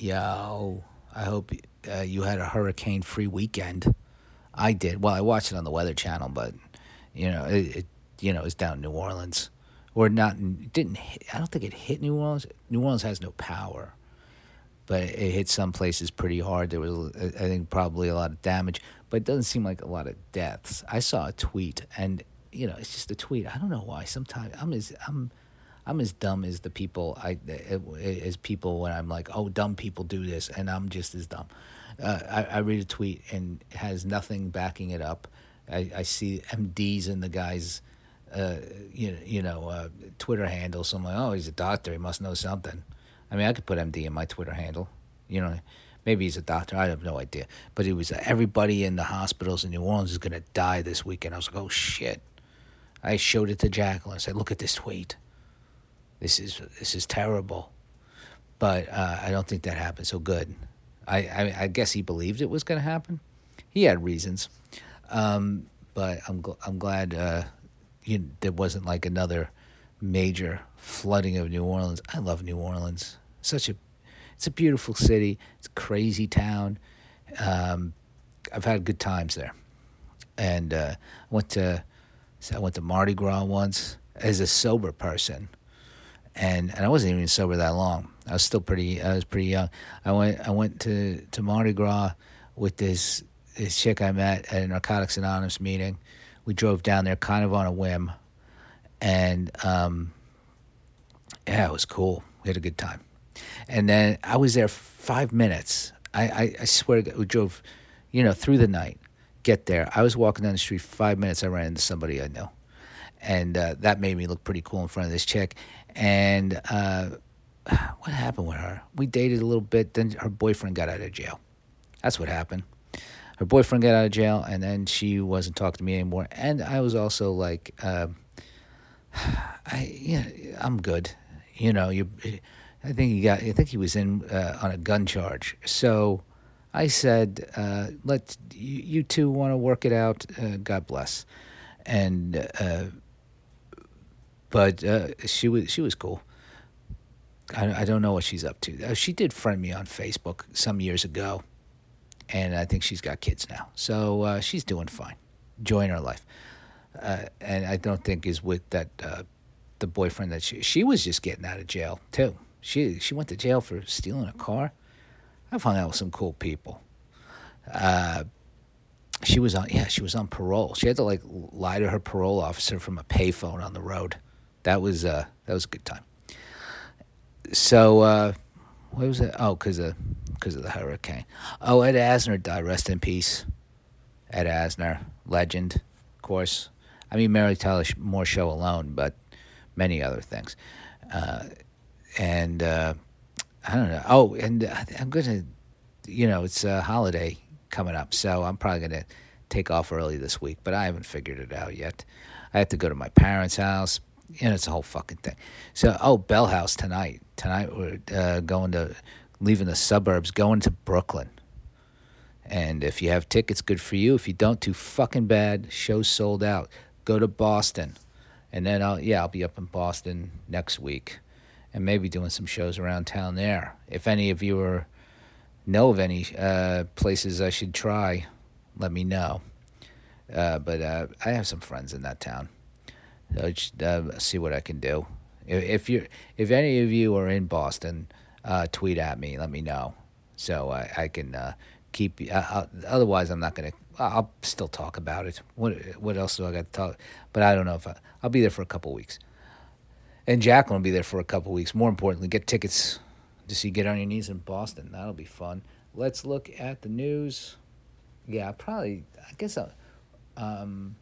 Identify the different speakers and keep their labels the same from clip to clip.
Speaker 1: Yo, I hope uh, you had a hurricane free weekend. I did. Well, I watched it on the Weather Channel, but you know, it, it you know, it's down in New Orleans, or not. It didn't. Hit, I don't think it hit New Orleans. New Orleans has no power, but it hit some places pretty hard. There was, I think, probably a lot of damage, but it doesn't seem like a lot of deaths. I saw a tweet, and you know, it's just a tweet. I don't know why. Sometimes I'm as I'm. I'm as dumb as the people I as people when I'm like, oh, dumb people do this, and I'm just as dumb. Uh, I, I read a tweet and has nothing backing it up. I, I see MDs in the guy's, uh, you, you know, uh, Twitter handle. So I'm like, oh, he's a doctor. He must know something. I mean, I could put MD in my Twitter handle. You know, maybe he's a doctor. I have no idea. But it was uh, everybody in the hospitals in New Orleans is going to die this weekend. I was like, oh shit. I showed it to Jacqueline. I said, look at this tweet. This is this is terrible. But uh, I don't think that happened. So good. I, I, I guess he believed it was going to happen. He had reasons. Um, but I'm gl- I'm glad uh, you, there wasn't like another major flooding of New Orleans. I love New Orleans. Such a it's a beautiful city. It's a crazy town. Um, I've had good times there, and uh, I went to I went to Mardi Gras once as a sober person, and and I wasn't even sober that long. I was still pretty. I was pretty young. I went I went to to Mardi Gras with this this chick I met at a Narcotics Anonymous meeting. We drove down there kind of on a whim, and um, yeah, it was cool. We had a good time. And then I was there five minutes. I, I, I swear God, we drove, you know, through the night, get there. I was walking down the street five minutes. I ran into somebody I knew. And uh, that made me look pretty cool in front of this chick. And uh, what happened with her? We dated a little bit. Then her boyfriend got out of jail. That's what happened. Her boyfriend got out of jail, and then she wasn't talking to me anymore. And I was also like, uh, I yeah, I'm good. You know, you. I think he got. I think he was in uh, on a gun charge. So I said, uh, "Let you, you two want to work it out. Uh, God bless." And but uh, she was she was cool. I, I don't know what she's up to. Uh, she did friend me on Facebook some years ago, and I think she's got kids now. So uh, she's doing fine, enjoying her life. Uh, and I don't think is with that uh, the boyfriend that she she was just getting out of jail too. She she went to jail for stealing a car. I've hung out with some cool people. Uh, she was on yeah she was on parole. She had to like lie to her parole officer from a payphone on the road. That was uh that was a good time. So uh, what was it? Oh, because of because of the hurricane. Oh, Ed Asner died. Rest in peace. Ed Asner, legend, of course. I mean, Mary Tyler Moore Show alone, but many other things. Uh, and uh, I don't know. Oh, and I'm gonna, you know, it's a holiday coming up, so I'm probably gonna take off early this week, but I haven't figured it out yet. I have to go to my parents' house. You know, it's a whole fucking thing. So, oh, Bell House tonight. Tonight we're uh, going to leaving the suburbs, going to Brooklyn. And if you have tickets, good for you. If you don't, too fucking bad. Show's sold out. Go to Boston, and then I'll yeah I'll be up in Boston next week, and maybe doing some shows around town there. If any of you are know of any uh, places I should try, let me know. Uh, but uh, I have some friends in that town. So just, uh, see what I can do. If, if you if any of you are in Boston, uh, tweet at me. Let me know so I, I can uh, keep. Uh, otherwise, I'm not gonna. I'll still talk about it. What what else do I got to talk? But I don't know if I, I'll be there for a couple weeks. And Jacqueline will be there for a couple weeks. More importantly, get tickets to see Get on Your Knees in Boston. That'll be fun. Let's look at the news. Yeah, probably. I guess. I'll, um,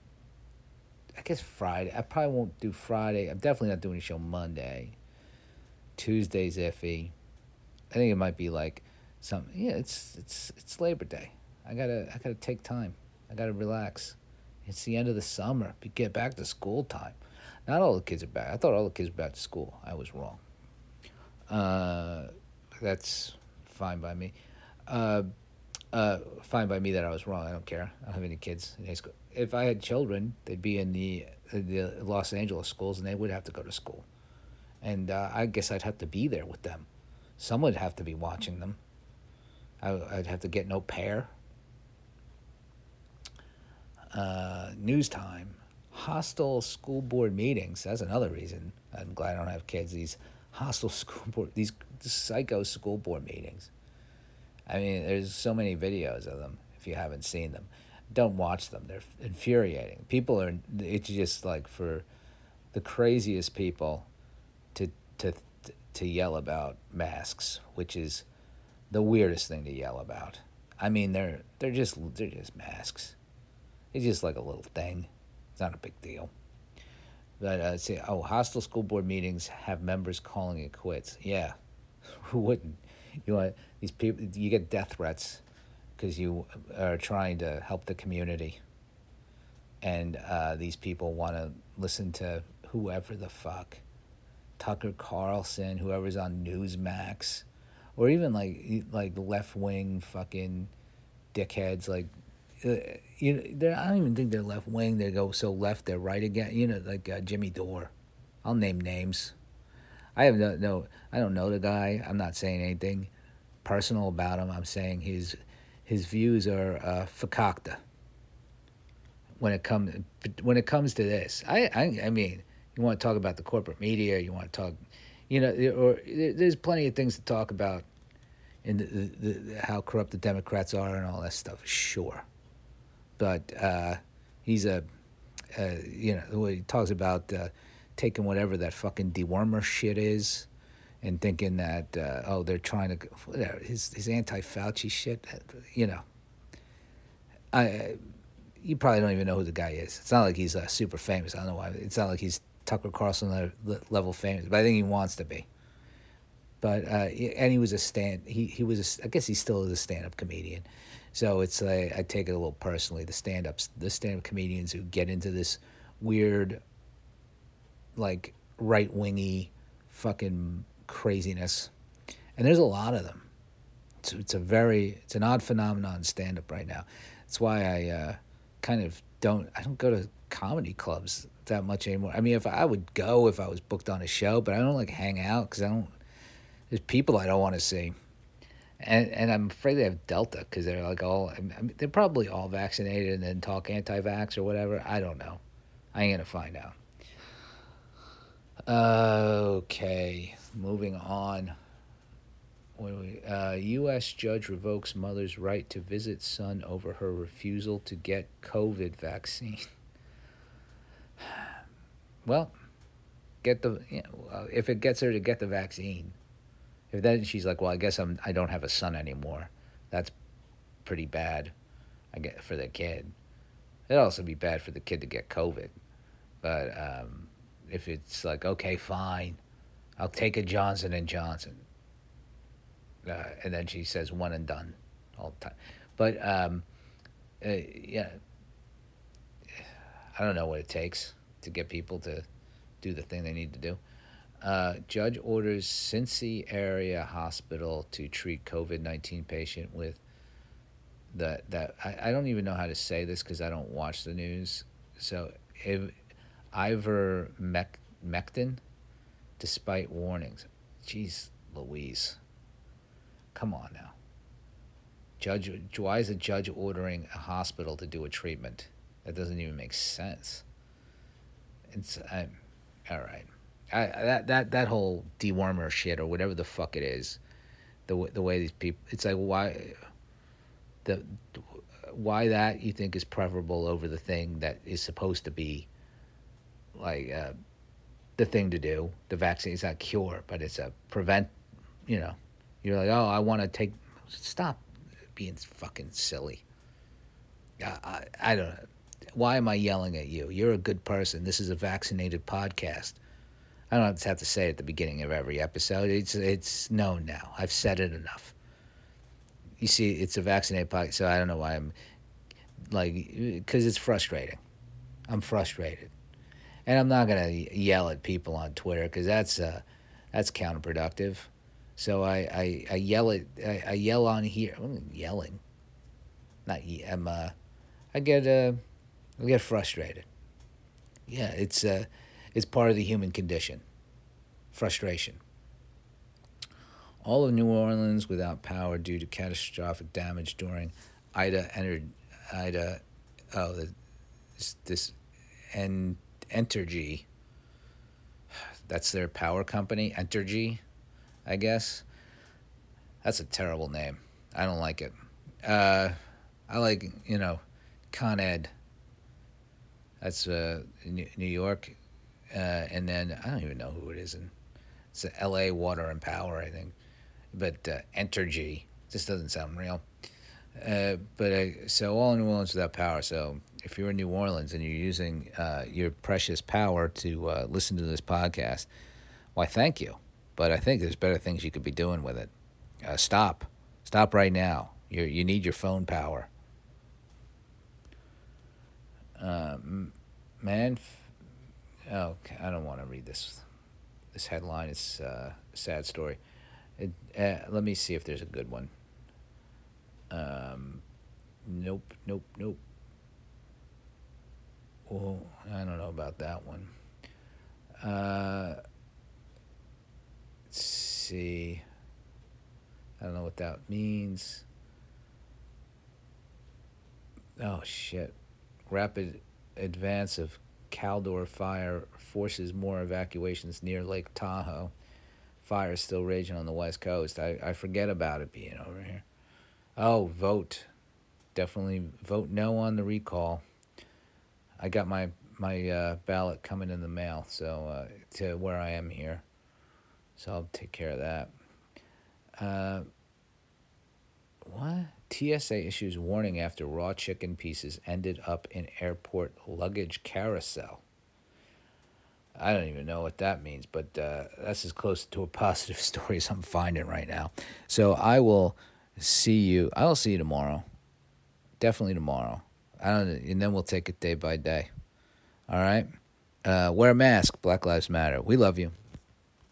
Speaker 1: I guess Friday. I probably won't do Friday. I'm definitely not doing a show Monday. Tuesday's iffy. I think it might be like some. Yeah, it's it's it's Labor Day. I gotta I gotta take time. I gotta relax. It's the end of the summer. We get back to school time. Not all the kids are back. I thought all the kids were back to school. I was wrong. Uh, that's fine by me. Uh, uh, fine by me that I was wrong. I don't care. I don't have any kids in high school. If I had children, they'd be in the the Los Angeles schools, and they would have to go to school. And uh, I guess I'd have to be there with them. Someone would have to be watching them. I, would have to get no pair. Uh, news time. Hostile school board meetings. That's another reason. I'm glad I don't have kids. These hostile school board, these psycho school board meetings. I mean, there's so many videos of them if you haven't seen them. Don't watch them. They're infuriating. People are, it's just like for the craziest people to, to, to yell about masks, which is the weirdest thing to yell about. I mean, they're, they're just, they're just masks. It's just like a little thing. It's not a big deal. But uh, say, oh, hostile school board meetings have members calling it quits. Yeah, who wouldn't? You want these people? You get death threats because you are trying to help the community, and uh, these people want to listen to whoever the fuck, Tucker Carlson, whoever's on Newsmax, or even like like left wing fucking dickheads like. Uh, you know, I don't even think they're left wing. They go so left, they're right again. You know, like uh, Jimmy Dore. I'll name names. I have no, no, I don't know the guy. I'm not saying anything personal about him. I'm saying his his views are uh, fakakta. When it comes when it comes to this, I, I I mean, you want to talk about the corporate media, you want to talk, you know, or there's plenty of things to talk about, in the, the, the how corrupt the Democrats are and all that stuff. Sure, but uh, he's a, uh, you know, he talks about. Uh, taking whatever that fucking dewormer shit is and thinking that uh, oh they're trying to whatever his his anti Fauci shit, you know. I you probably don't even know who the guy is. It's not like he's uh, super famous. I don't know why. It's not like he's Tucker Carlson level famous, but I think he wants to be. But uh, and he was a stand. He he was. A, I guess he still is a stand up comedian. So it's like I take it a little personally. The stand ups, the stand up comedians who get into this weird like right wingy fucking craziness. And there's a lot of them. It's, it's a very, it's an odd phenomenon stand up right now. That's why I uh, kind of don't, I don't go to comedy clubs that much anymore. I mean, if I would go if I was booked on a show, but I don't like hang out because I don't, there's people I don't want to see. And and I'm afraid they have Delta because they're like all, I mean, they're probably all vaccinated and then talk anti vax or whatever. I don't know. I ain't going to find out okay, moving on. When we, uh, U.S. judge revokes mother's right to visit son over her refusal to get COVID vaccine. well, get the you know, if it gets her to get the vaccine. If then she's like, well, I guess I'm I don't have a son anymore. That's pretty bad. I get for the kid. It'd also be bad for the kid to get COVID, but um, if it's like okay, fine, I'll take a Johnson and Johnson, uh, and then she says one and done all the time. But um, uh, yeah, I don't know what it takes to get people to do the thing they need to do. Uh, judge orders Cincy area hospital to treat COVID nineteen patient with that that I, I don't even know how to say this because I don't watch the news. So if ivermectin, despite warnings. Jeez Louise. Come on now. Judge, why is a judge ordering a hospital to do a treatment? That doesn't even make sense. It's I'm, all right. I, that that that whole dewormer shit or whatever the fuck it is, the the way these people, it's like why the why that you think is preferable over the thing that is supposed to be like uh, the thing to do. The vaccine is not cure, but it's a prevent. You know, you're like, oh, I want to take. Stop being fucking silly. I, I, I don't know. Why am I yelling at you? You're a good person. This is a vaccinated podcast. I don't have to say it at the beginning of every episode. It's it's known now. I've said it enough. You see, it's a vaccinated podcast, so I don't know why I'm like because it's frustrating. I'm frustrated and I'm not gonna yell at people on Twitter because that's uh, that's counterproductive. So I, I, I yell at I, I, yell on here. I'm yelling, not I'm uh, I get uh, I get frustrated. Yeah, it's uh, it's part of the human condition. Frustration. all of New Orleans without power due to catastrophic damage during Ida entered Ida. Oh, this, this and Entergy. That's their power company, Entergy, I guess. That's a terrible name. I don't like it. Uh, I like you know, Con Ed. That's uh, New York, uh, and then I don't even know who it is in. It's L.A. Water and Power, I think, but uh, Entergy just doesn't sound real. Uh, but uh, so all New Orleans without power. So if you're in New Orleans and you're using uh, your precious power to uh, listen to this podcast, why thank you. But I think there's better things you could be doing with it. Uh, stop, stop right now. You you need your phone power. Um, man, oh, I don't want to read this. This headline is uh, a sad story. It, let me see if there's a good one. Um, nope, nope, nope. Well, I don't know about that one. Uh, let's see. I don't know what that means. Oh, shit. Rapid advance of Caldor fire forces more evacuations near Lake Tahoe. Fire is still raging on the west coast. I, I forget about it being over here. Oh, vote. Definitely vote no on the recall. I got my my uh, ballot coming in the mail, so uh, to where I am here, so I'll take care of that. Uh, what? TSA issues warning after raw chicken pieces ended up in airport luggage carousel. I don't even know what that means, but uh, that's as close to a positive story as I'm finding right now. So I will see you. I'll see you tomorrow. Definitely tomorrow. I don't, and then we'll take it day by day. All right. Uh, wear a mask. Black Lives Matter. We love you.